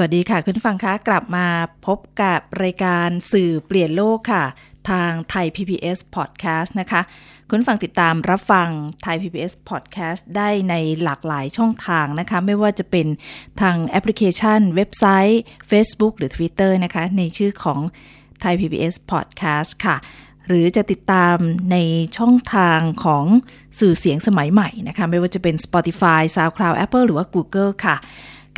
สวัสดีค่ะ คุณฟังคะกลับมาพบกับรายการสื่อเปลี่ยนโลกค่ะ ทางไทย PBS Podcast นะคะ คุณฟังติดตามรับฟังไทย PBS Podcast ได้ในหลากหลายช่องทางนะคะ ไม่ว่าจะเป็นทางแอปพลิเคชัน เว็บไซต์ Facebook หรือ Twitter นะคะ ในชื่อของไทย PBS Podcast ค่ะ หรือจะติดตามในช่องทางของสื่อเสียงสมัยใหม่นะคะ ไม่ว่าจะเป็น Spotify, SoundCloud, Apple หรือว่า Google ค่ะ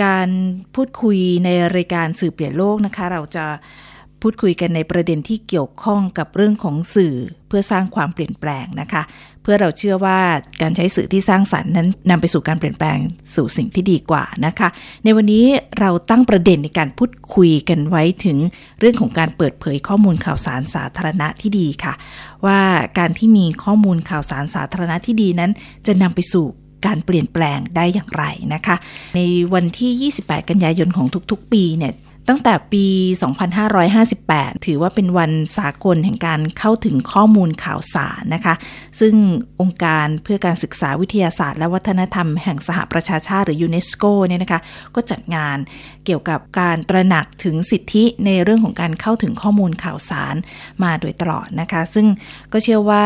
การพูดคุยในรายการสื่อเปลี่ยนโลกนะคะ เราจะพูดคุยกันในประเด็นที่เกี่ยวข้องกับเรื่องของสื่อเพื่อสร้างความเปลี่ยนแปลงนะคะ เพื่อเราเชื่อว่าการใช้สื่อที่สร้างสรรค์นั้นนำไปสู่การเปลี่ยนแปลงสู่สิ่งที่ดีกว่านะคะ ในวันนี้เราตั้งประเด็นในการพูดคุยกันไว้ถึงเรื่องของการเปิดเผยข้อมูลข่าวสารสาธารณะที่ดีค่ะ ว่าการที่มีข้อมูลข่าวสารสาธารณะที่ดีนั้น จะนำไปสู่ การเปลี่ยนแปลงได้อย่างไรนะคะ ในวันที่ 28 กันยายนของทุกๆ ปีเนี่ยตั้งแต่ปี 2558 ถือว่าเป็นวันสากลแห่งการเข้าถึงข้อมูลข่าวสารนะคะ ซึ่งองค์การเพื่อการศึกษาวิทยาศาสตร์ และวัฒนธรรมแห่งสหประชาชาติหรือยูเนสโกเนี่ยนะคะ ก็จัดงานเกี่ยวกับการตระหนักถึงสิทธิในเรื่องของการเข้าถึงข้อมูลข่าวสารมาโดยตลอดนะคะ ซึ่งก็เชื่อว่า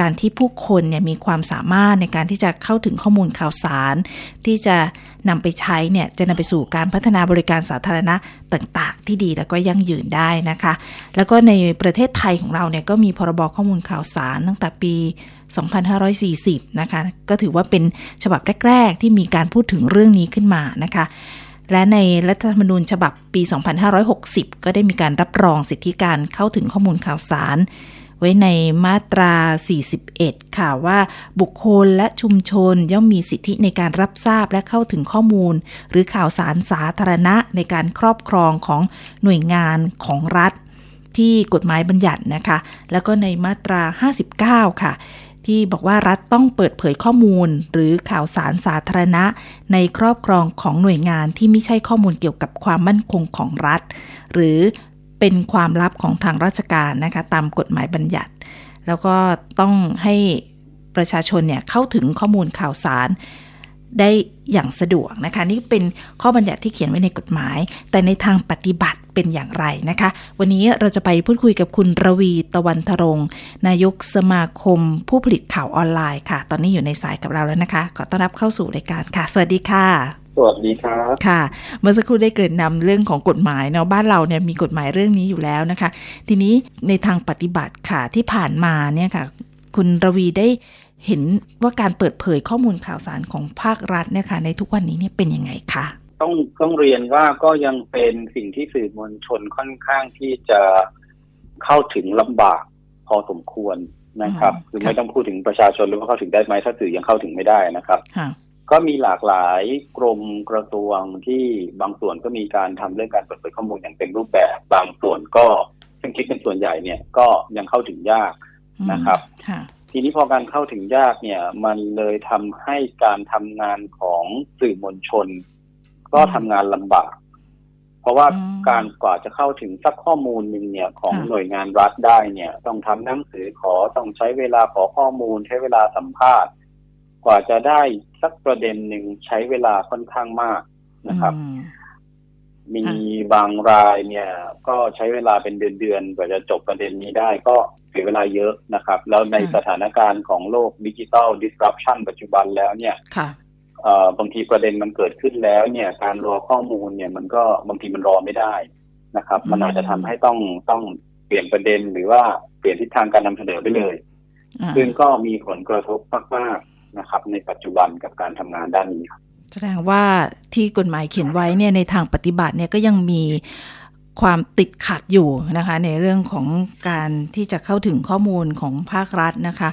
การที่ผู้คนเนี่ยมีความสามารถในการที่จะเข้าถึงข้อมูลข่าวสาร ที่จะนำไปใช้เนี่ยจะนำไปสู่การพัฒนาบริการสาธารณะต่างๆ ที่ดีแล้วก็ยั่งยืนได้นะคะ แล้วก็ในประเทศไทยของเราเนี่ยก็มีพรบข้อมูลข่าวสารตั้งแต่ปี 2540 นะคะ ก็ถือว่าเป็นฉบับแรก ๆ ที่มีการพูดถึงเรื่องนี้ขึ้นมานะคะและในรัฐธรรมนูญฉบับปี 2560 ก็ได้มีการรับรองสิทธิการเข้าถึงข้อมูลข่าวสาร ไว้ในมาตรา 41 ค่ะว่าบุคคลและชุมชนย่อมมีสิทธิในการรับทราบและเข้าถึงข้อมูล หรือข่าวสารสาธารณะในการครอบครองของหน่วยงานของรัฐ ที่กฎหมายบัญญัตินะคะ แล้วก็ในมาตรา 59 ค่ะที่บอกว่ารัฐต้องเปิดเผยข้อมูล หรือข่าวสารสาธารณะ ในครอบครองของหน่วยงานที่ไม่ใช่ข้อมูลเกี่ยวกับความมั่นคงของรัฐ หรือ เป็นความลับของทางราชการนะคะตามกฎหมายบัญญัติ แล้วก็ต้องให้ประชาชนเนี่ยเข้าถึงข้อมูลข่าวสารได้อย่างสะดวกนะคะนี่เป็นข้อบัญญัติที่เขียนไว้ในกฎหมาย แต่ในทางปฏิบัติเป็นอย่างไรนะคะ วันนี้เราจะไปพูดคุยกับคุณระวีตะวันทรงค์นายกสมาคมผู้ผลิตข่าวออนไลน์ค่ะ ตอนนี้อยู่ในสายกับเราแล้วนะคะ ขอต้อนรับเข้าสู่รายการค่ะ สวัสดีค่ะ สวัสดีครับค่ะ เมื่อสักครู่ได้เกริดนำเรื่องของกฎหมายเนาะบ้านเราเนี่ยมีกฎหมายเรื่องนี้อยู่แล้วนะคะ ทีนี้ในทางปฏิบัติค่ะที่ผ่านมาเนี่ยค่ะ คุณระวีได้เห็นว่าการเปิดเผยข้อมูลข่าวสารของภาครัฐเนี่ยค่ะในทุกวันนี้เนี่ยเป็นยังไงคะต้องต้องเรียนว่าก็ยังเป็นสิ่งที่สื่อมวลชนค่อนข้างที่จะเข้าถึงลำบากพอสมควรนะครับ คือไม่ต้องพูดถึงประชาชนหรือว่าเข้าถึงได้ไหมถ้าสื่อยังเข้าถึงไม่ได้นะครับค่ะ ก็มีหลากหลายกรมกระทรวงที่บางส่วนก็มีการทำเรื่องการเปิดเผยข้อมูลอย่างเต็มรูปแบบ บางส่วนก็ซึ่งคิดเป็นส่วนใหญ่เนี่ยก็ยังเข้าถึงยากนะครับค่ะทีนี้พอการเข้าถึงยากเนี่ย มันเลยทำให้การทำงานของสื่อมวลชน ก็ทำงานลำบาก เพราะว่าอืมการกว่าจะเข้าถึงสักข้อมูลหนึ่งเนี่ยของค่ะหน่วยงานรัฐได้เนี่ย ต้องทำหนังสือขอต้องใช้เวลาขอข้อมูลใช้เวลาสัมภาษณ์ กว่าจะได้สักประเด็นหนึ่งใช้เวลาค่อนข้างมากนะครับอืมมีค่ะบางรายเนี่ย ก็ใช้เวลาเป็นเดือนๆกว่าจะจบประเด็นนี้ได้ก็เสียเวลาเยอะนะครับ แล้วในสถานการณ์ของโลกดิจิ t a ล disruption ปัจจุบันแล้วเนี่ยค่ะเอ่อบางทีประเด็นมันเกิดขึ้นแล้วเนี่ย การรอข้อมูลเนี่ยมันก็บางทีมันรอไม่ได้นะครับ มันอาจจะทำให้ต้องต้องเปลี่ยนประเด็นหรือว่าเปลี่ยนทิศทางการนำเสนอไปเลยอ่าซึ่งก็มีผลกระทบมากๆ นะครับ ในปัจจุบันกับการทำงานด้านนี้ครับแสดงว่าที่กฎหมายเขียนไว้เนี่ยในทางปฏิบัติเนี่ยก็ยังมีความติดขัดอยู่นะคะ ในเรื่องของการที่จะเข้าถึงข้อมูลของภาครัฐนะคะ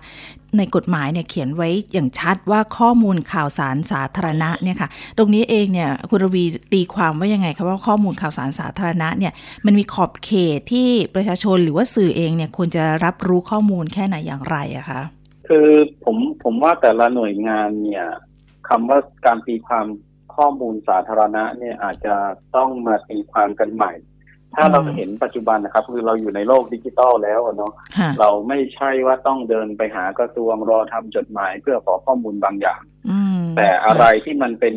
ในกฎหมายเนี่ยเขียนไว้อย่างชัดว่าข้อมูลข่าวสารสาธารณะเนี่ยค่ะ ตรงนี้เองเนี่ยคุณรวีตีความว่ายังไงคะว่าข้อมูลข่าวสารสาธารณะเนี่ยมันมีขอบเขตที่ประชาชนหรือว่าสื่อเองเนี่ยควรจะรับรู้ข้อมูลแค่ไหนอย่างไรอะคะ คือผมผมว่าแต่ละหน่วยงานเนี่ยคำว่าการตีความข้อมูลสาธารณะเนี่ยอาจจะต้องมาตีความกันใหม่ ถ้าเราเห็นปัจจุบันนะครับ คือเราอยู่ในโลกดิจิตอลแล้วเนาะเราไม่ใช่ว่าต้องเดินไปหากระทรวงรอทำจดหมายเพื่อขอข้อมูลบางอย่างแต่อะไรที่มันเป็น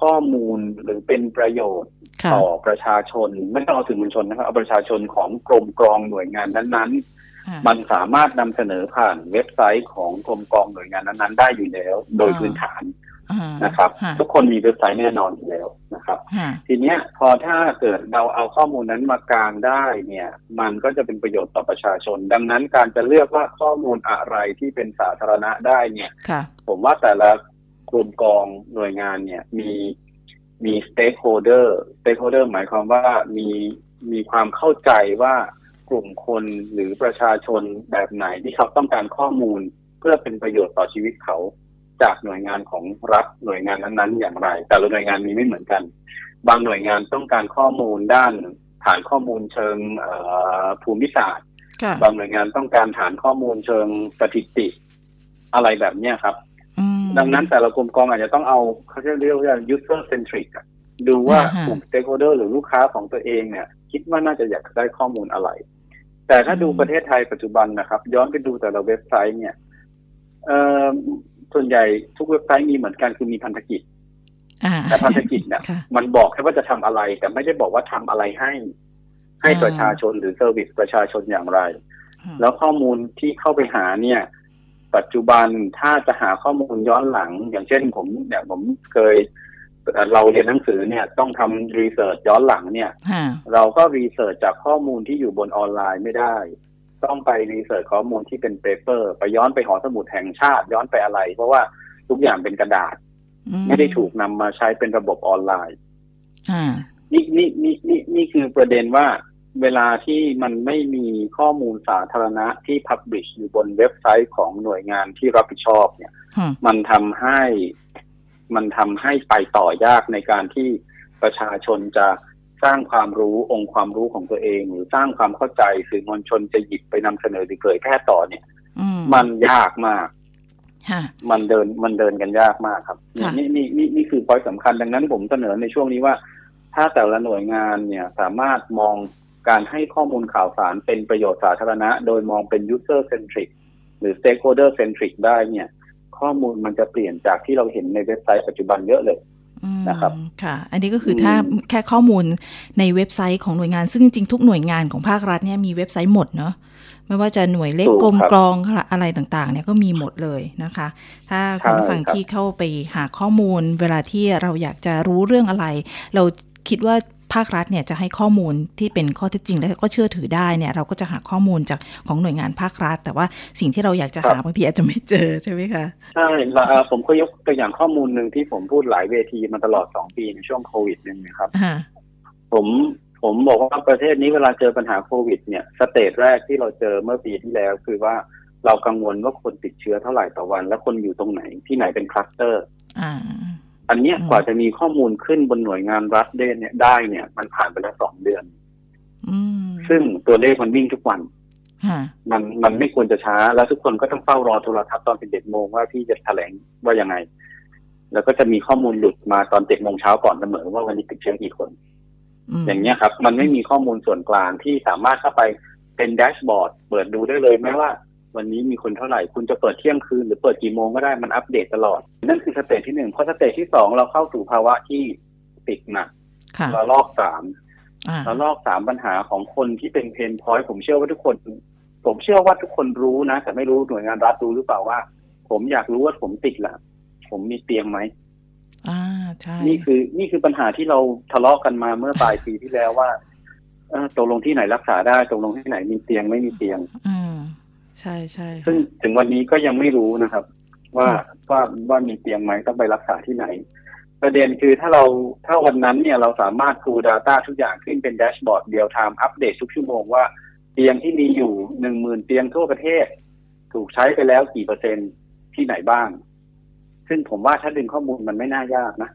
ข้อมูลหรือเป็นประโยชน์ต่อประชาชน ไม่ต้องเอาถึงมวลชนนะครับเอาประชาชนของกรมกรองหน่วยงานนั้นๆ มันสามารถนำเสนอผ่านเว็บไซต์ของกรมกรองหน่วยงานนั้นๆ ได้อยู่แล้ว โดยพื้นฐานนะครับ ทุกคนมีเว็บไซต์แน่นอนอยู่แล้วนะครับ ทีเนี้ยพอถ้าเกิดเราเอาข้อมูลนั้นมากางได้เนี่ย มันก็จะเป็นประโยชน์ต่อประชาชน ดังนั้นการจะเลือกว่าข้อมูลอะไรที่เป็นสาธารณะได้เนี่ยผมว่าแต่ละกลุ่มกองหน่วยงานเนี่ยมีมี stakeholder stakeholder หมายความว่ามีมีความเข้าใจว่า กลุ่มคนหรือประชาชนแบบไหนที่เขาต้องการข้อมูล เพื่อเป็นประโยชน์ต่อชีวิตเขา จากหน่วยงานของรัฐหน่วยงานนั้นๆอย่างไร แต่ละหน่วยงานมีไม่เหมือนกัน บางหน่วยงานต้องการข้อมูลด้านฐานข้อมูลเชิงภูมิศาสตร์บางหน่วยงานต้องการฐานข้อมูลเชิงสถิติ อะไรแบบเนี้ยครับ ดังนั้นแต่ละกลุ่มกองอาจจะต้องเอาเขาเรียกว่า user centric ดูว่ากลุ่ม stakeholder หรือลูกค้าของตัวเองเนี่ย คิดว่าน่าจะอยากได้ข้อมูลอะไร แต่ถ้าดูประเทศไทยปัจจุบันนะครับ ย้อนไปดูแต่ละเว็บไซต์เนี่ยเอ่อส่วนใหญ่ทุกเว็บไซต์มีเหมือนกันคือมีพันธกิจแต่พันธกิจเนี่ยมันบอกแค่ว่าจะทำอะไร แต่ไม่ได้บอกว่าทำอะไรให้ ให้ประชาชนหรือ service ประชาชนอย่างไร แล้วข้อมูลที่เข้าไปหาเนี่ย ปัจจุบันถ้าจะหาข้อมูลย้อนหลัง อย่างเช่นผมเนี่ยผมเคย เราเรียนหนังสือเนี่ยต้องทำ research ย้อนหลังเนี่ยเราก็ research จากข้อมูลที่อยู่บนออนไลน์ไม่ได้ ต้องไป research ข้อมูลที่เป็น paper ไปย้อนไปหอสมุดแห่งชาติย้อนไปอะไร เพราะว่าทุกอย่างเป็นกระดาษ ไม่ได้ถูกนำมาใช้เป็นระบบออนไลน์นี่นี่นี่นี่นี่คือประเด็นว่าเวลาที่มันไม่มีข้อมูลสาธารณะที่ publish อยู่บนเว็บไซต์ของหน่วยงานที่รับผิดชอบเนี่ย มันทำให้ มันทำให้ไปต่อยากในการที่ประชาชนจะสร้างความรู้องค์ความรู้ของตัวเอง หรือสร้างความเข้าใจสื่อมวลชนจะหยิบไปนำเสนอหรือเผยแพร่ต่อเนี่ยมันยากมากมันเดินมันเดินกันยากมากครับนี่นี่นี่นี่คือพอยสำคัญดังนั้นผมเสนอในช่วงนี้ว่า ถ้าแต่ละหน่วยงานเนี่ยสามารถมองการให้ข้อมูลข่าวสารเป็นประโยชน์สาธารณะ โดยมองเป็น user centric หรือ stakeholder centric ได้เนี่ย ข้อมูลมันจะเปลี่ยนจากที่เราเห็นในเว็บไซต์ปัจจุบันเยอะเลยนะครับค่ะ อันนี้ก็คือถ้าแค่ข้อมูลในเว็บไซต์ของหน่วยงาน ซึ่งจริงๆทุกหน่วยงานของภาครัฐเนี่ยมีเว็บไซต์หมดเนาะไม่ว่าจะหน่วยเลขกรมกรองอะไรต่างๆ เนี่ยก็มีหมดเลยนะคะ ถ้าคุณผู้ฟังที่เข้าไปหาข้อมูล เวลาที่เราอยากจะรู้เรื่องอะไร เราคิดว่า ภาครัฐเนี่ยจะให้ข้อมูลที่เป็นข้อเท็จจริงและก็เชื่อถือได้เนี่ยเราก็จะหาข้อมูลจากของหน่วยงานภาครัฐ แต่ว่าสิ่งที่เราอยากจะหาบางทีอาจจะไม่เจอใช่ไหมคะใช่ผมก็ยกตัวอย่างข้อมูลหนึ่งที่ผมพูดหลายเวทีมาตลอดสองปีในช่วงโควิดนึงนะครับผมผมบอกว่าประเทศนี้เวลาเจอปัญหาโควิดเนี่ย stage แรกที่เราเจอเมื่อปีที่แล้วคือว่าเรากังวลว่าคนติดเชื้อเท่าไหร่ต่อวัน และคนอยู่ตรงไหนที่ไหนเป็นคลัสเตอร์ อันเนี้ยกว่าจะมีข้อมูลขึ้นบนหน่วยงานรัฐได้เนี่ยได้เนี่ย มันผ่านไปแล้วสองเดือนซึ่งตัวเลขมันวิ่งทุกวันมันมันไม่ควรจะช้า แล้วทุกคนก็ต้องเฝ้ารอโทรทัศน์ตอนเป็นเจ็ดโมงว่าพี่จะแถลงว่ายังไง แล้วก็จะมีข้อมูลหลุดมาตอนเจ็ดโมงเช้าก่อนเสมอว่าวันนี้ติดเชื้อกี่คน อย่างเงี้ยครับ มันไม่มีข้อมูลส่วนกลางที่สามารถเข้าไปเป็น dashboard เปิดดูได้เลยแม้ว่า วันนี้มีคนเท่าไหร่ คุณจะเปิดเที่ยงคืนหรือเปิดกี่โมงก็ได้มันอัปเดตตลอด นั่นคือ stage ที่หนึ่งพอ stage ที่สองเราเข้าสู่ภาวะที่ติดหนักระลอกสามเราลอกสามปัญหาของคนที่เป็นเพนพอยต์ผมเชื่อว่าทุกคน ผมเชื่อว่าทุกคนรู้นะ แต่ไม่รู้หน่วยงานรัฐรู้หรือเปล่าว่า ผมอยากรู้ว่าผมติดละผมมีเตียงไหมอ่าใช่นี่คือ นี่คือปัญหาที่เราทะเลาะกันมาเมื่อปลายปีที่แล้วว่าตกลงที่ไหนรักษาได้ตกลงที่ไหนมีเตียงไม่มีเตียง อืม ใช่ใช่ซึ่งถึงวันนี้ก็ยังไม่รู้นะครับ ว่าว่าว่ามีเตียงไหมต้องไปรักษาที่ไหน ประเด็นคือถ้าเราถ้าวันนั้นเนี่ยเราสามารถคูดาต้าทุกอย่างขึ้นเป็น dashboard real-time อัปเดตทุกชั่วโมงว่าเตียงที่มีอยู่หนึ่งหมื่นเตียงทั่วประเทศ ถูกใช้ไปแล้วกี่เปอร์เซ็นต์ที่ไหนบ้าง ซึ่งผมว่าถ้าดึงข้อมูลมันไม่น่ายากนะ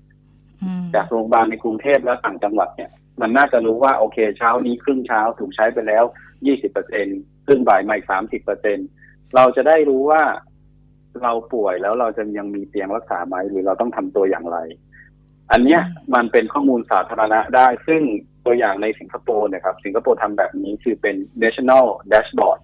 อืมจากโรงพยาบาลในกรุงเทพและต่างจังหวัดเนี่ย มันน่าจะรู้ว่าโอเค เช้านี้ครึ่งเช้าถูกใช้ไปแล้วยี่สิบเปอร์เซ็นต์ ค รึ่งบ่ายมาอีกสามสิบเปอร์เซ็นต์เราจะได้รู้ว่าเราป่วยแล้วเราจะยังมีเตียงรักษาไหมหรือเราต้องทำตัวอย่างไร อันเนี้ยมันเป็นข้อมูลสาธารณะได้ ซึ่งตัวอย่างในสิงคโปร์เนะครับ สิงคโปร์ทำแบบนี้คือเป็น national dashboard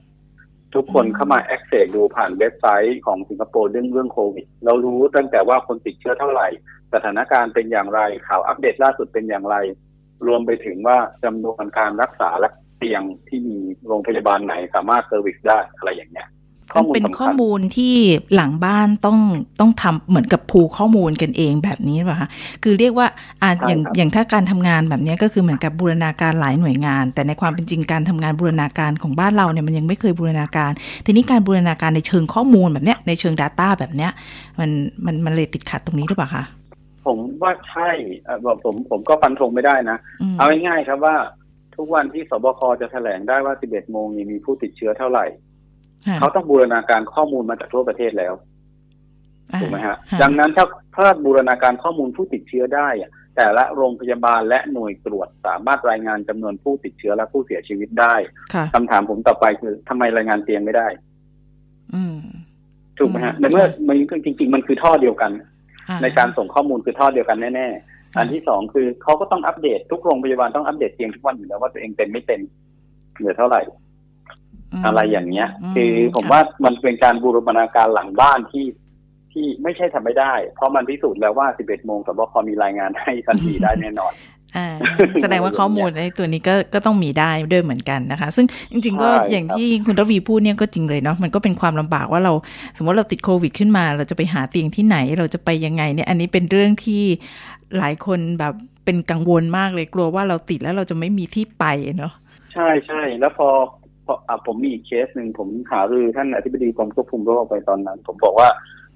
ทุกคนเข้ามา access ดูผ่านเว็บไซต์ของสิงคโปร์เรื่องเรื่องโควิด เรารู้ตั้งแต่ว่าคนติดเชื้อเท่าไหร่ สถานการณ์เป็นอย่างไร ข่าวอัปเดตล่าสุดเป็นอย่างไร รวมไปถึงว่าจำนวนการรักษาและ เตียงที่มีโรงพยาบาลไหนสามารถเซอร์วิสได้อะไรอย่างเงี้ยมันเป็นข้อมูลที่หลังบ้านต้องต้องทำเหมือนกับภูข้อมูลกันเองแบบนี้ป่ะคะคือเรียกว่าอ่าอย่างอย่างถ้าการทำงานแบบนี้ก็คือเหมือนกับบูรณาการหลายหน่วยงาน แต่ในความเป็นจริงการทำงานบูรณาการของบ้านเราเนี่ยมันยังไม่เคยบูรณาการ ทีนี้การบูรณาการในเชิงข้อมูลแบบเนี้ยในเชิง Data แบบเนี้ยมันมันมันเลยติดขัดตรงนี้หรือเปล่าคะผมว่าใช่บอกผมผมก็ฟันธงไม่ได้นะ เอาง่ายๆครับว่า ทุกวันที่สบคจะแถลงได้ว่า 11 โมงมีผู้ติดเชื้อเท่าไหร่ เขาต้องบูรณาการข้อมูลมาจากทั่วประเทศแล้วถูกไหมฮะ ดังนั้นถ้าถ้าบูรณาการข้อมูลผู้ติดเชื้อได้อะแต่ละโรงพยาบาลและหน่วยตรวจสามารถรายงานจำนวนผู้ติดเชื้อและผู้เสียชีวิตได้คำถามผมต่อไปคือทำไมรายงานเตียงไม่ได้ อืมถูกไหมฮะในเมื่อมันจริงๆ มันคือท่อเดียวกัน ในการส่งข้อมูลคือท่อเดียวกันแน่ๆ อันที่สองคือเขาก็ต้องอัปเดตทุกโรงพยาบาลต้องอัปเดตเตียงทุกวันอยู่แล้วว่าตัวเองเป็นไม่เป็นเหลือเท่าไหร่ อะไรอย่างเงี้ย คือผมว่ามันเป็นการบูรณาการหลังบ้านที่ที่ไม่ใช่ทำไม่ได้ เพราะมันพิสูจน์แล้วว่า 11 โมงสบคมีรายงานให้ทันทีได้แน่นอน แสดงว่าข้อมูลในตัวนี้ก็ก็ต้องมีได้ด้วยเหมือนกันนะคะ ซึ่งจริง ๆ ก็อย่างที่คุณรวีพูดเนี่ยก็จริงเลยเนาะมันก็เป็นความลำบากว่าเราสมมติเราติดโควิดขึ้นมา เราจะไปหาเตียงที่ไหนเราจะไปยังไงเนี่ยอันนี้เป็นเรื่องที่หลายคนแบบเป็นกังวลมากเลยกลัวว่าเราติดแล้วเราจะไม่มีที่ไปเนาะใช่ใช่แล้วพอพออะผมมีอีกเคสหนึ่งผมหารือท่านอธิบดีกรมควบคุมโรคไปตอนนั้น ผมบอกว่า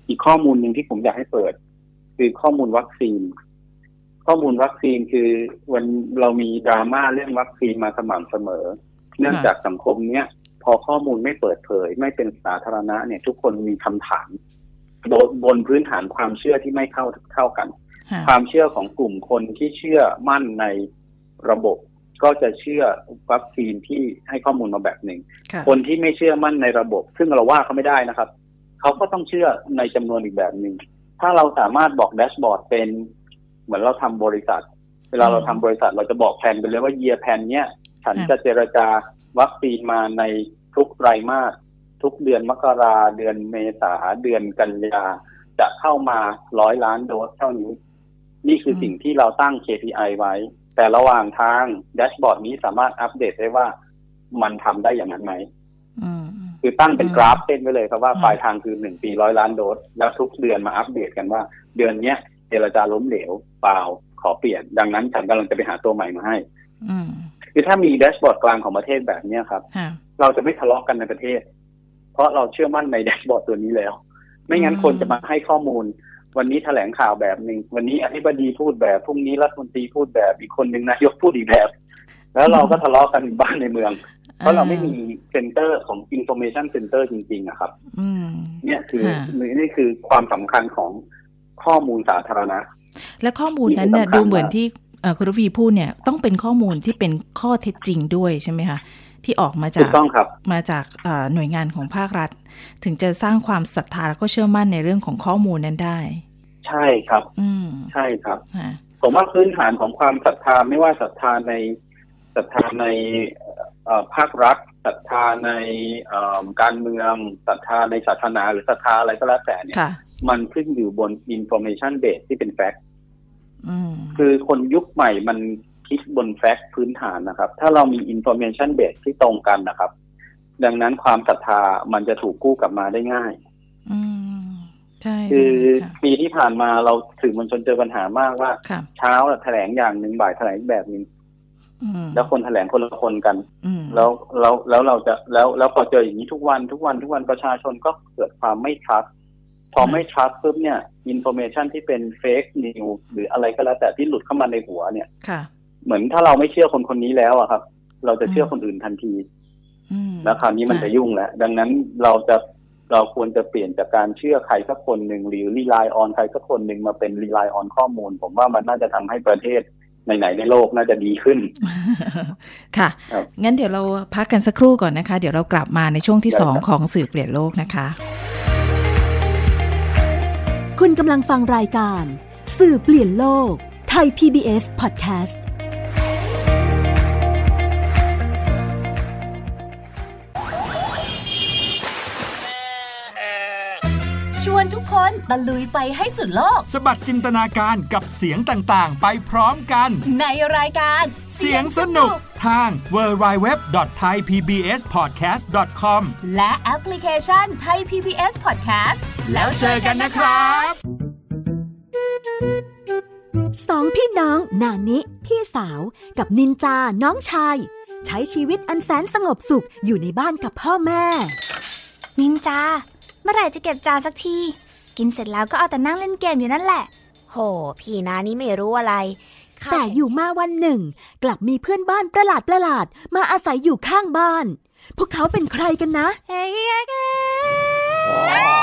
อีกข้อมูลหนึ่งที่ผมอยากให้เปิด คือข้อมูลวัคซีน ข้อมูลวัคซีนคือวันเรามีดราม่าเรื่องวัคซีนมาสม่ำเสมอ เนื่องจากสังคมเนี้ยพอข้อมูลไม่เปิดเผย ไม่เป็นสาธารณะเนี่ย ทุกคนมีคำถามบนพื้นฐานความเชื่อที่ไม่เข้าเท่ากัน ความเชื่อของกลุ่มคนที่เชื่อมั่นในระบบ ก็จะเชื่อวัคซีนที่ให้ข้อมูลมาแบบหนึ่งคนที่ไม่เชื่อมั่นในระบบ ซึ่งเราว่าเขาไม่ได้นะครับ เขาก็ต้องเชื่อในจำนวนอีกแบบหนึ่งถ้าเราสามารถบอกแดชบอร์ดเป็น เหมือนเราทำบริษัท เวลาเราทำบริษัทเราจะบอกแผนไปเลยว่าเยียแผนเนี้ยฉันจะเจรจาวัคซีนมาในทุกไตรมาสทุกเดือนมกราเดือนเมษาเดือนกันยาจะเข้ามาร้อยล้านโดสเท่านี้ นี่คือสิ่งที่เราตั้ง KPI ไว้ แต่ระหว่างทางแดชบอร์ดนี้สามารถอัปเดตได้ว่ามันทำได้อย่างนั้นไหมคือตั้งเป็นกราฟเส้นไว้เลยครับว่าปลายทางคือหนึ่งปีร้อยล้านโดส แล้วทุกเดือนมาอัปเดตกันว่า เดือนเนี้ยเจรจาล้มเหลวเปล่าขอเปลี่ยน ดังนั้นฉันกำลังจะไปหาตัวใหม่มาให้คือถ้ามีแดชบอร์ดกลางของประเทศแบบเนี้ยครับ เราจะไม่ทะเลาะกันในประเทศ เพราะเราเชื่อมั่นในแดชบอร์ดตัวนี้แล้ว ไม่งั้นคนจะมาให้ข้อมูล วันนี้แถลงข่าวแบบหนึ่งวันนี้อธิบดีพูดแบบพรุ่งนี้รัฐมนตรีพูดแบบอีกคนหนึ่งนายกพูดอีกแบบ แล้วเราก็ทะเลาะกันบ้านในเมือง เพราะเราไม่มีเซ็นเตอร์ของ information center จริงๆอะครับเนี่ยคือนี่คือความสำคัญของ ข้อมูลสาธารณะ และข้อมูลนั้นเนี่ยดูเหมือนที่คุณรวีพูดเนี่ยต้องเป็นข้อมูลที่เป็นข้อเท็จจริงด้วยใช่ไหมคะที่ออกมาจากมาจากหน่วยงานของภาครัฐ ถึงจะสร้างความศรัทธาแล้วก็เชื่อมั่นในเรื่องของข้อมูลนั้นได้ ใช่ครับ อืมใช่ครับผมว่าพื้นฐานของความศรัทธาไม่ว่าศรัทธาในศรัทธาในภาครัฐศรัทธาในการเมืองศรัทธาในศาสนาหรือศรัทธาอะไรก็แล้วแต่เนี่ย มันขึ้นอยู่บน information base ที่เป็นแฟกต์คือคนยุคใหม่มันคิดบนแฟกต์พื้นฐานนะครับ ถ้าเรามี information base ที่ตรงกันนะครับ ดังนั้นความศรัทธามันจะถูกกู้กลับมาได้ง่าย อืมใช่คือปีที่ผ่านมาเราสื่อมวลชนเจอปัญหามากว่า เช้าแถลงอย่างหนึ่งบ่ายแถลงแบบหนึ่งแล้วคนแถลงคนละคนกันแล้วแล้วแล้วเราจะแล้วแล้วพอเจออย่างนี้ทุกวันทุกวันทุกวันประชาชนก็เกิดความไม่ trust พอไม่ trust ปุ๊บเนี่ย information ที่เป็น fake news หรืออะไรก็แล้วแต่ที่หลุดเข้ามาในหัวเนี่ยค่ะ เหมือนถ้าเราไม่เชื่อคนคนนี้แล้วอะครับ เราจะเชื่อคนอื่นทันทีแล้วคราวนี้มันจะยุ่งแล้ว ดังนั้นเราจะเราควรจะเปลี่ยนจากการเชื่อใครสักคนหนึ่งหรือ rely on ใครสักคนหนึ่งมาเป็น rely on ข้อมูล ผมว่ามันน่าจะทำให้ประเทศไหนๆในโลกน่าจะดีขึ้น ค่ะครับงั้นเดี๋ยวเราพักกันสักครู่ก่อนนะคะ เดี๋ยวเรากลับมาในช่วงที่ได้ครับ2ของสื่อเปลี่ยนโลกนะคะ คุณกำลังฟังรายการ สื่อเปลี่ยนโลก ไทย PBS Podcast ชวนทุกคนตะลุยไปให้สุดโลก สบัดจินตนาการกับเสียงต่างๆ ไปพร้อมกัน ในรายการเสียงสนุกทาง www.thaipbspodcast.com และแอปพลิเคชันไทย PBS Podcast แล้วเจอกันนะครับสองพี่น้องนานิ พี่สาวกับนินจาน้องชาย ใช้ชีวิตอันแสนสงบสุขอยู่ในบ้านกับพ่อแม่ นินจา เมื่อไหร่จะเก็บจานสักที กินเสร็จแล้วก็เอาแต่นั่งเล่นเกมอยู่นั่นแหละ โห พี่นานี่ไม่รู้อะไรข้าแต่อยู่มาวันหนึ่ง กลับมีเพื่อนบ้านประหลาดประหลาดๆมาอาศัยอยู่ข้างบ้าน พวกเขาเป็นใครกันนะเฮ้ย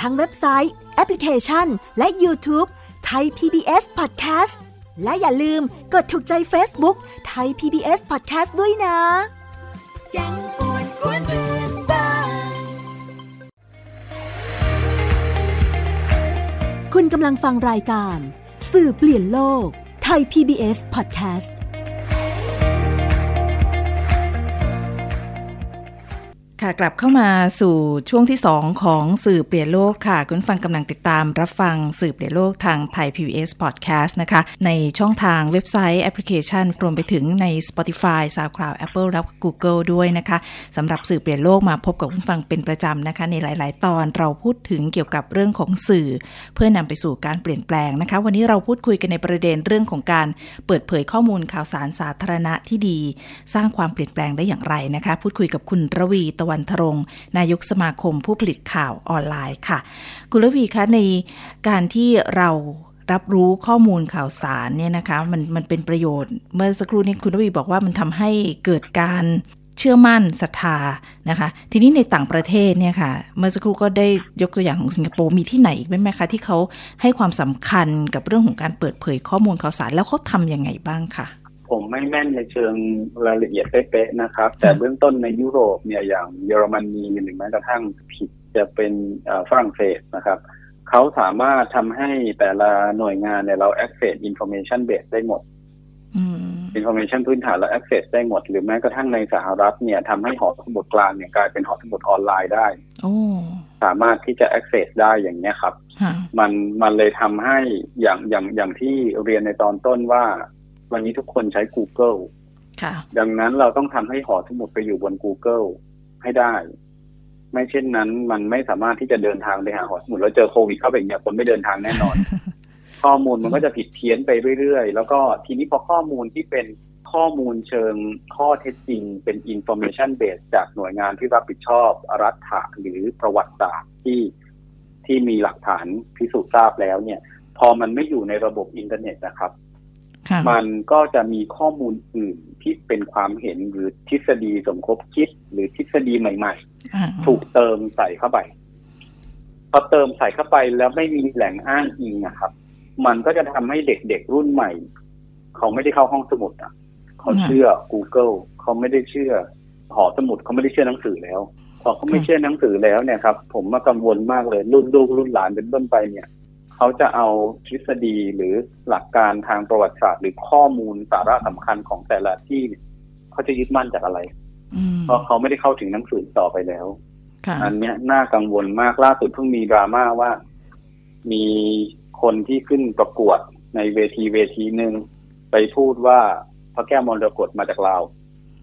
ทั้งเว็บไซต์ แอปพลิเคชัน และ YouTube ไทย PBS Podcast และอย่าลืมกดถูกใจ Facebook ไทย PBS Podcast ด้วยนะแกงปวนกวนเพื่อนบ้านคุณกำลังฟังรายการ สื่อเปลี่ยนโลกไทย PBS Podcast ค่ะกลับเข้ามาสู่ช่วงที่ 2 ของสื่อเปลี่ยนโลกค่ะ คุณฟังกำลังติดตามรับฟังสื่อเปลี่ยนโลกทางไทย PBS Podcast นะคะ ในช่องทางเว็บไซต์แอปพลิเคชันรวมไปถึงใน Spotify SoundCloud Apple และ Google ด้วยนะคะสำหรับสื่อเปลี่ยนโลกมาพบกับคุณฟังเป็นประจำนะคะ ในหลาย ๆ ตอนเราพูดถึงเกี่ยวกับเรื่องของสื่อ เพื่อนำไปสู่การเปลี่ยนแปลงนะคะ วันนี้เราพูดคุยกันในประเด็นเรื่องของการเปิดเผยข้อมูลข่าวสารสาธารณะที่ดี สร้างความเปลี่ยนแปลงได้อย่างไรนะคะ พูดคุยกับคุณระวีตะวันทรง นายกสมาคมผู้ผลิตข่าวออนไลน์ค่ะ คุณระวีคะในการที่เรารับรู้ข้อมูลข่าวสารเนี่ยนะคะมันมันเป็นประโยชน์ เมื่อสักครู่นี้คุณระวีบอกว่ามันทำให้เกิดการเชื่อมั่นศรัทธานะคะ ทีนี้ในต่างประเทศเนี่ยค่ะ เมื่อสักครู่ก็ได้ยกตัวอย่างของสิงคโปร์มีที่ไหนอีกไหมคะ ที่เขาให้ความสำคัญกับเรื่องของการเปิดเผยข้อมูลข่าวสารแล้วเขาทำยังไงบ้างค่ะ ผมไม่แม่นในเชิงรายละเอียดเป๊ะๆนะครับ แต่เบื้องต้นในยุโรปเนี่ยอย่างเยอรมนีหรือแม้กระทั่งผิดจะเป็นเอ่อฝรั่งเศสนะครับเขาสามารถทำให้แต่ละหน่วยงานเนี่ยเรา access information base ได้หมดอืม information พื้นฐานเรา access ได้หมด หรือแม้กระทั่งในสหรัฐเนี่ยทำให้หอสมุดกลางเนี่ยกลายเป็นหอสมุดออนไลน์ได้โอ้สามารถที่จะ access ได้อย่างเนี้ยครับค่ะมันมันเลยทำให้อย่างอย่างอย่างที่เรียนในตอนต้นว่า วันนี้ทุกคนใช้ Google ค่ะ ดังนั้นเราต้องทำให้หอสมุดไปอยู่บน Google ให้ได้ ไม่เช่นนั้นมันไม่สามารถที่จะเดินทางไปหาหอสมุดแล้วเจอโควิดเข้าไปอย่างเงี้ยคนไม่เดินทางแน่นอน ข้อมูลมันก็จะผิดเพี้ยนไปเรื่อยๆ แล้วก็ทีนี้พอข้อมูลที่เป็นข้อมูลเชิงข้อเท็จจริง เป็น information base จากหน่วยงานที่รับผิดชอบรัฐหรือประวัติศาสตร์ที่ที่มีหลักฐานพิสูจน์ทราบแล้วเนี่ย พอมันไม่อยู่ในระบบอินเทอร์เน็ตนะครับค่ะ มันก็จะมีข้อมูลอื่นที่เป็นความเห็นหรือทฤษฎีสมคบคิด หรือทฤษฎีใหม่อ่าๆถูกเติมใส่เข้าไปพอเติมใส่เข้าไปแล้วไม่มีแหล่งอ้างอิงนะครับ มันก็จะทำให้เด็กๆรุ่นใหม่ เขาไม่ได้เข้าห้องสมุดอะ เขาเชื่อ Google เขาไม่ได้เชื่อหอสมุดเขาไม่ได้เชื่อหนังสือแล้ว พอเขาไม่เชื่อหนังสือแล้วเนี่ยครับ ผมมากังวลมากเลย รุ่นลูกรุ่นหลานเป็นต้นไปเนี่ย เขาจะเอาทฤษฎีหรือหลักการทางประวัติศาสตร์หรือข้อมูลสาระสำคัญของแต่ละที่เนี่ยเขาจะยึดมั่นจากอะไรอืมเพราะเขาไม่ได้เข้าถึงหนังสือต่อไปแล้วค่ะอันเนี้ยน่ากังวลมากล่าสุดเพิ่งมีดราม่าว่า มีคนที่ขึ้นประกวดในเวทีเวทีหนึ่งไปพูดว่าพระแก้วมรกตมาจากลาว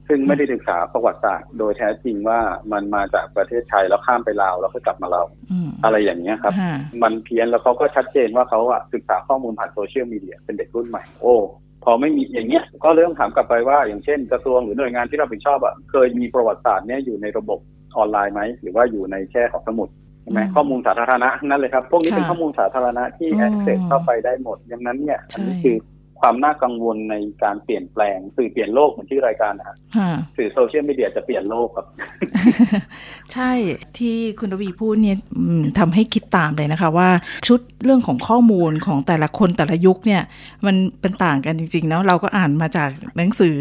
ซึ่งไม่ได้ศึกษาประวัติศาสตร์โดยแท้จริงว่ามันมาจากประเทศไทยแล้วข้ามไปลาวแล้วก็กลับมาเราอืมอะไรอย่างเงี้ยครับค่ะมันเพี้ยนแล้วเขาก็ชัดเจนว่าเขาอะศึกษาข้อมูลผ่านโซเชียลมีเดียเป็นเด็กรุ่นใหม่โอ้พอไม่มีอย่างเงี้ยก็เริ่มถามกลับไปว่าอย่างเช่น กระทรวงหรือหน่วยงานที่รับผิดชอบอะเคยมีประวัติศาสตร์เนี้ยอยู่ในระบบออนไลน์ไหมหรือว่าอยู่ในแค่ของสมุดใช่ไหมอืมข้อมูลสาธารณะนั่นเลยครับ พวกนี้เป็นค่ะข้อมูลสาธารณะที่อืม access เข้าไปได้หมดดังนั้นเนี่ยอันนี้ใช่คือ ความน่ากังวลในการเปลี่ยนแปลง สื่อเปลี่ยนโลกเหมือนที่รายการนะฮะค่ะสื่อโซเชียลมีเดียจะเปลี่ยนโลกครับ ใช่ที่คุณรวีพูดเนี่ยอืมทำให้คิดตามเลยนะคะว่าชุดเรื่องของข้อมูลของแต่ละคนแต่ละยุคเนี่ย มันเป็นต่างกันจริงๆเนาะเราก็อ่านมาจากหนังสือ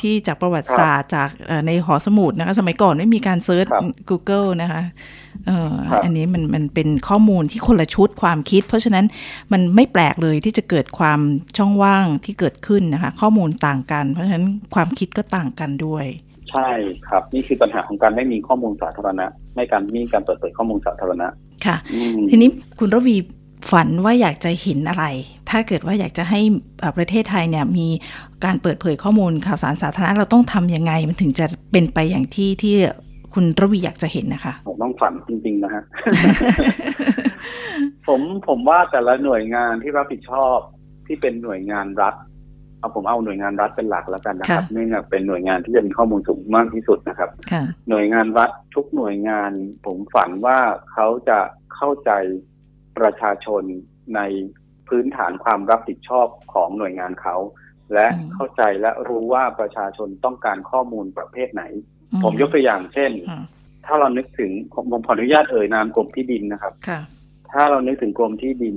ที่จากประวัติศาสตร์จากเอ่อในหอสมุดนะคะ สมัยก่อนไม่มีการเซิร์ชครับ Google นะคะเออครับอันนี้มันมันเป็นข้อมูลที่คนละชุดความคิด เพราะฉะนั้นมันไม่แปลกเลยที่จะเกิดความช่องว่างที่เกิดขึ้นนะคะ ข้อมูลต่างกัน เพราะฉะนั้นความคิดก็ต่างกันด้วย ใช่ครับ นี่คือปัญหาของการไม่มีข้อมูลสาธารณะ ไม่การมีการเปิดเผยข้อมูลสาธารณะ ค่ะอืมทีนี้คุณระวีฝันว่าอยากจะเห็นอะไร ถ้าเกิดว่าอยากจะให้เอ่อประเทศไทยเนี่ยมีการเปิดเผยข้อมูลข่าวสารสาธารณะเราต้องทำยังไง มันถึงจะเป็นไปอย่างที่ที่คุณระวีอยากจะเห็นนะคะผมต้องฝันจริง ๆ นะฮะผมผมว่าแต่ละหน่วยงานที่รับผิดชอบ ที่เป็นหน่วยงานรัฐเอาผมเอาหน่วยงานรัฐเป็นหลักแล้วกันนะครับค่ะเนื่องจากเป็นหน่วยงานที่จะมีข้อมูลสูงมากที่สุดนะครับค่ะหน่วยงานรัฐทุกหน่วยงาน ผมฝันว่าเขาจะเข้าใจประชาชนในพื้นฐานความรับผิดชอบของหน่วยงานเขา และอืมเข้าใจและรู้ว่าประชาชนต้องการข้อมูลประเภทไหนอืผมยกตัวอย่างเช่นค่ะถ้าเรานึกถึงผมผมขออนุญาตเอ่ยนามกรมที่ดินนะครับค่ะถ้าเรานึกถึงกรมที่ดิน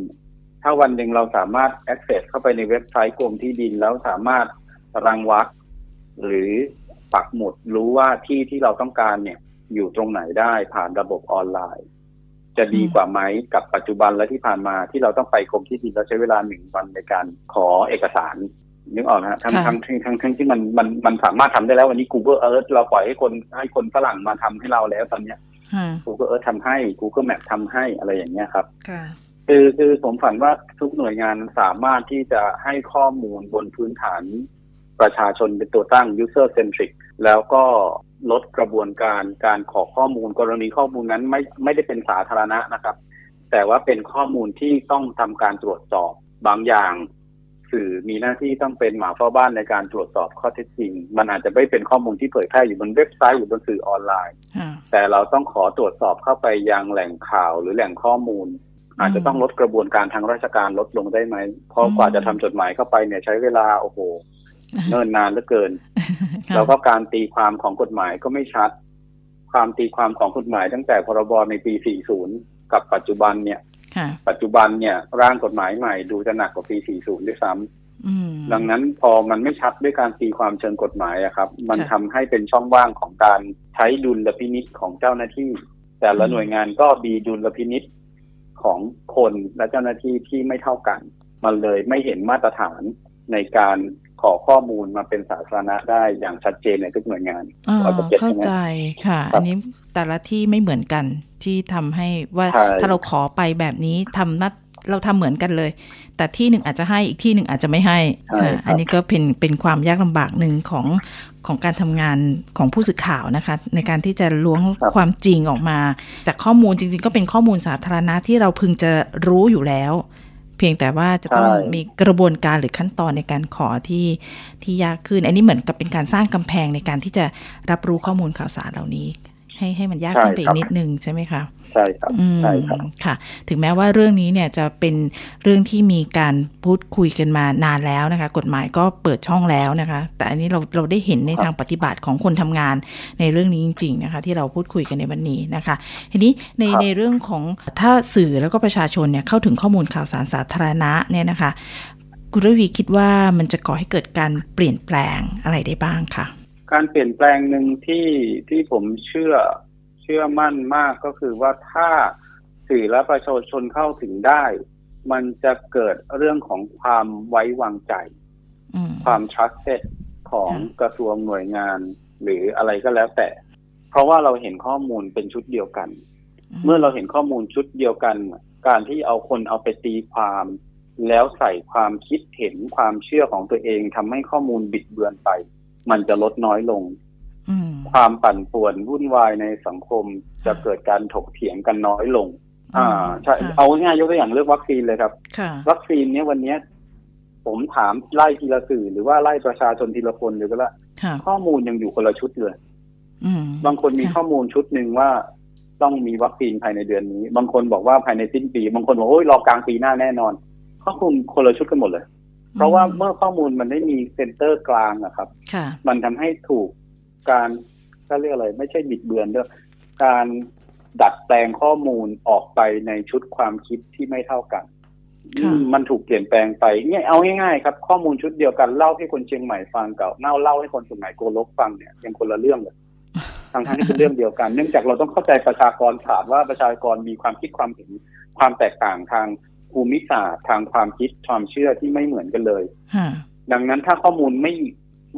ถ้าวันหนึ่งเราสามารถ access เข้าไปในเว็บไซต์กรมที่ดิน แล้วสามารถรังวัดหรือปักหมุดรู้ว่าที่ที่เราต้องการเนี่ย อยู่ตรงไหนได้ผ่านระบบออนไลน์ จะดีกว่าไหมกับปัจจุบันและที่ผ่านมาที่เราต้องไปกรมที่ดินแล้วใช้เวลาหนึ่งวันในการขอเอกสารนึกออกนะฮะทั้งค่ะทั้งทั้งทั้งทั้งที่มันมันมันสามารถทำได้แล้ววันนี้ Google Earth เราปล่อยให้คนให้คนฝรั่งมาทำให้เราแล้วตอนเนี้ยค่ะ Google Earth ทำให้ Google Map ทำให้อะไรอย่างเงี้ยครับ ค่ะคือคือผมฝันว่าทุกหน่วยงานสามารถที่จะให้ข้อมูลบนพื้นฐานประชาชนเป็นตัวตั้ง user centric แล้วก็ลดกระบวนการการขอข้อมูลกรณีข้อมูลนั้นไม่ไม่ได้เป็นสาธารณะนะครับ แต่ว่าเป็นข้อมูลที่ต้องทำการตรวจสอบบางอย่าง สื่อมีหน้าที่ต้องเป็นหมาเฝ้าบ้านในการตรวจสอบข้อเท็จจริง มันอาจจะไม่เป็นข้อมูลที่เผยแพร่อยู่บนเว็บไซต์หรือบนสื่อออนไลน์ค่ะแต่เราต้องขอตรวจสอบเข้าไปยังแหล่งข่าวหรือแหล่งข้อมูล อาจจะต้องลดกระบวนการทางราชการลดลงได้ไหมเพราะอืมกว่าจะทำจดหมายเข้าไปเนี่ยใช้เวลาโอ้โหเนิ่นนานเหลือเกินค่ะแล้วก็การตีความของกฎหมายก็ไม่ชัด ความตีความของกฎหมายตั้งแต่พรบในปี 40 กับปัจจุบันเนี่ยค่ะปัจจุบันเนี่ย ร่างกฎหมายใหม่ดูจะหนักกว่าปี 40 ด้วยซ้ำอืมดังนั้นพอมันไม่ชัดด้วยการตีความเชิงกฎหมายอะครับ มันค่ะทำให้เป็นช่องว่างของการใช้ดุลพินิษของเจ้าหน้าที่ แต่ละอืมหน่วยงานก็มีดุลพินิษ ของคนและเจ้าหน้าที่ที่ไม่เท่ากัน มันเลยไม่เห็นมาตรฐานในการขอข้อมูลมาเป็นสาธารณะได้อย่างชัดเจนในทุกหน่วยงานอ่าร้อยเปอร์เซ็นต์เข้าใช่ไหมใจค่ะครับอันนี้แต่ละที่ไม่เหมือนกันที่ทำให้ว่าใช่ถ้าเราขอไปแบบนี้ทำนัดเราทำเหมือนกันเลย แต่ที่หนึ่งอาจจะให้อีกที่หนึ่งอาจจะไม่ให้ใช่ค่ะครับอันนี้ก็เป็นเป็นความยากลำบากหนึ่งของ ของการทำงานของผู้สื่อข่าวนะคะ ในการที่จะล้วงความจริงออกมา จากข้อมูลจริง ๆ ก็เป็นข้อมูลสาธารณะที่เราพึงจะรู้อยู่แล้ว เพียงแต่ว่าจะต้องมีกระบวนการหรือขั้นตอนในการขอที่ที่ยากขึ้น อันนี้เหมือนกับเป็นการสร้างกำแพงในการที่จะรับรู้ข้อมูลข่าวสารเหล่านี้ ให้ให้มันยากขึ้นไปอีกนิดนึงใช่ไหมคะ ใช่ครับอืมใช่ครับค่ะ ถึงแม้ว่าเรื่องนี้เนี่ยจะเป็นเรื่องที่มีการพูดคุยกันมานานแล้วนะคะ กฎหมายก็เปิดช่องแล้วนะคะ แต่อันนี้เราเราได้เห็นในทางปฏิบัติของคนทำงานในเรื่องนี้จริง ๆนะคะ ที่เราพูดคุยกันในวันนี้นะคะทีนี้ในครับในเรื่องของถ้าสื่อแล้วก็ประชาชนเนี่ยเข้าถึงข้อมูลข่าวสารสาธารณะเนี่ยนะคะคุณระวีคิดว่ามันจะก่อให้เกิดการเปลี่ยนแปลงอะไรได้บ้างคะการเปลี่ยนแปลงหนึ่งที่ที่ผมเชื่อ เชื่อมั่นมากก็คือว่าถ้าสื่อและประชาชนเข้าถึงได้ มันจะเกิดเรื่องของความไว้วางใจอืมความ trusted ของค่ะกระทรวงหน่วยงาน หรืออะไรก็แล้วแต่ เพราะว่าเราเห็นข้อมูลเป็นชุดเดียวกัน เมื่อเราเห็นข้อมูลชุดเดียวกัน การที่เอาคนเอาไปตีความ แล้วใส่ความคิดเห็นความเชื่อของตัวเองทำให้ข้อมูลบิดเบือนไป มันจะลดน้อยลง ความปั่นป่วนวุ่นวายในสังคมจะเกิดการถกเถียงกันน้อยลง อ่าใช่ค่ะเอาง่ายๆยกตัวอย่างเรื่องวัคซีนเลยครับค่ะวัคซีนเนี้ยวันเนี้ยผมถามไล่ทีละสื่อหรือว่าไล่ประชาชนทีละคนหรือก็ละค่ะข้อมูลยังอยู่คนละชุดเลยอืมบางคนมีค่ะข้อมูลชุดหนึ่งว่าต้องมีวัคซีนภายในเดือนนี้ บางคนบอกว่าภายในสิ้นปี บางคนบอกโอ้ยรอกลางปีหน้าแน่นอน ข้อมูลคนละชุดกันหมดเลย เพราะว่าเมื่อข้อมูลมันไม่มีเซ็นเตอร์กลางอะครับค่ะมันทำให้ถูกการ ก็เรียกอะไร ไม่ใช่บิดเบือนด้วยการดัดแปลงข้อมูลออกไปในชุดความคิดที่ไม่เท่ากันค่ะอืมมันถูกเปลี่ยนแปลงไปเนี่ยเอาง่ายๆครับ ข้อมูลชุดเดียวกันเล่าให้คนเชียงใหม่ฟังกับเล่าเล่าให้คนเชียงใหม่โกลกฟังเนี่ยยังคนละเรื่องเลยทั้งทั้งที่เป็นเรื่องเดียวกัน เนื่องจากเราต้องเข้าใจประชากรฐานว่าประชากรมีความคิดความเห็นความแตกต่างทางภูมิศาสตร์ทางความคิดความเชื่อที่ไม่เหมือนกันเลยค่ะดังนั้นถ้าข้อมูลไม่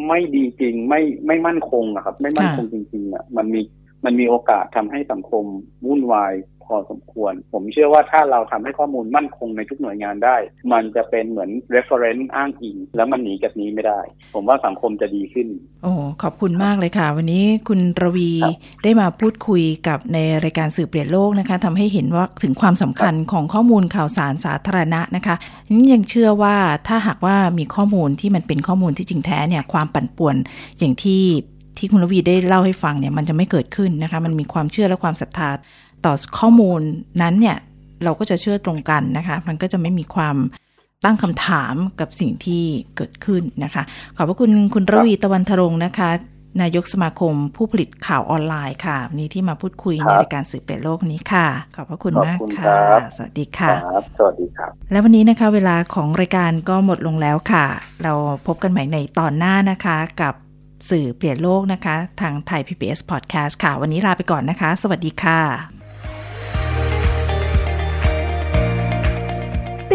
ไม่ดีจริง ไม่ไม่มั่นคงอะครับ ไม่มั่นคงจริงๆอะมันมีมันมีโอกาสทำให้สังคมวุ่นวาย พอสมควร ผมเชื่อว่าถ้าเราทำให้ข้อมูลมั่นคงในทุกหน่วยงานได้ มันจะเป็นเหมือน reference อ้างอิง แล้วมันหนีจากนี้ไม่ได้ ผมว่าสังคมจะดีขึ้น โอ้ขอบคุณมากเลยค่ะ วันนี้คุณระวีครับได้มาพูดคุยกับในรายการสื่อเปลี่ยนโลกนะคะทำให้เห็นว่าถึงความสำคัญของข้อมูลข่าวสารสาธารณะนะคะนี่ยังเชื่อว่าถ้าหากว่ามีข้อมูลที่มันเป็นข้อมูลที่จริงแท้เนี่ยความปั่นป่วนอย่างที่ที่คุณระวีได้เล่าให้ฟังเนี่ยมันจะไม่เกิดขึ้นนะคะ มันมีความเชื่อและความศรัทธา ต่อข้อมูลนั้นเนี่ยเราก็จะเชื่อตรงกันนะคะ มันก็จะไม่มีความตั้งคำถามกับสิ่งที่เกิดขึ้นนะคะ ขอบพระคุณคุณระวีตะวันทรงค์นะคะ นายกสมาคมผู้ผลิตข่าวออนไลน์ค่ะวันนี้ที่มาพูดคุยคในรับรายการสื่อเปลี่ยนโลกนี้ค่ะ ขอบพระคุณขอบมากคุณค่ะครับสวัสดีค่ะครับสวัสดีครับ และวันนี้นะคะเวลาของรายการก็หมดลงแล้วค่ะ เราพบกันใหม่ในตอนหน้านะคะกับสื่อเปลี่ยนโลกนะคะ ทางไทย PBS Podcast ค่ะ วันนี้ลาไปก่อนนะคะ สวัสดีค่ะ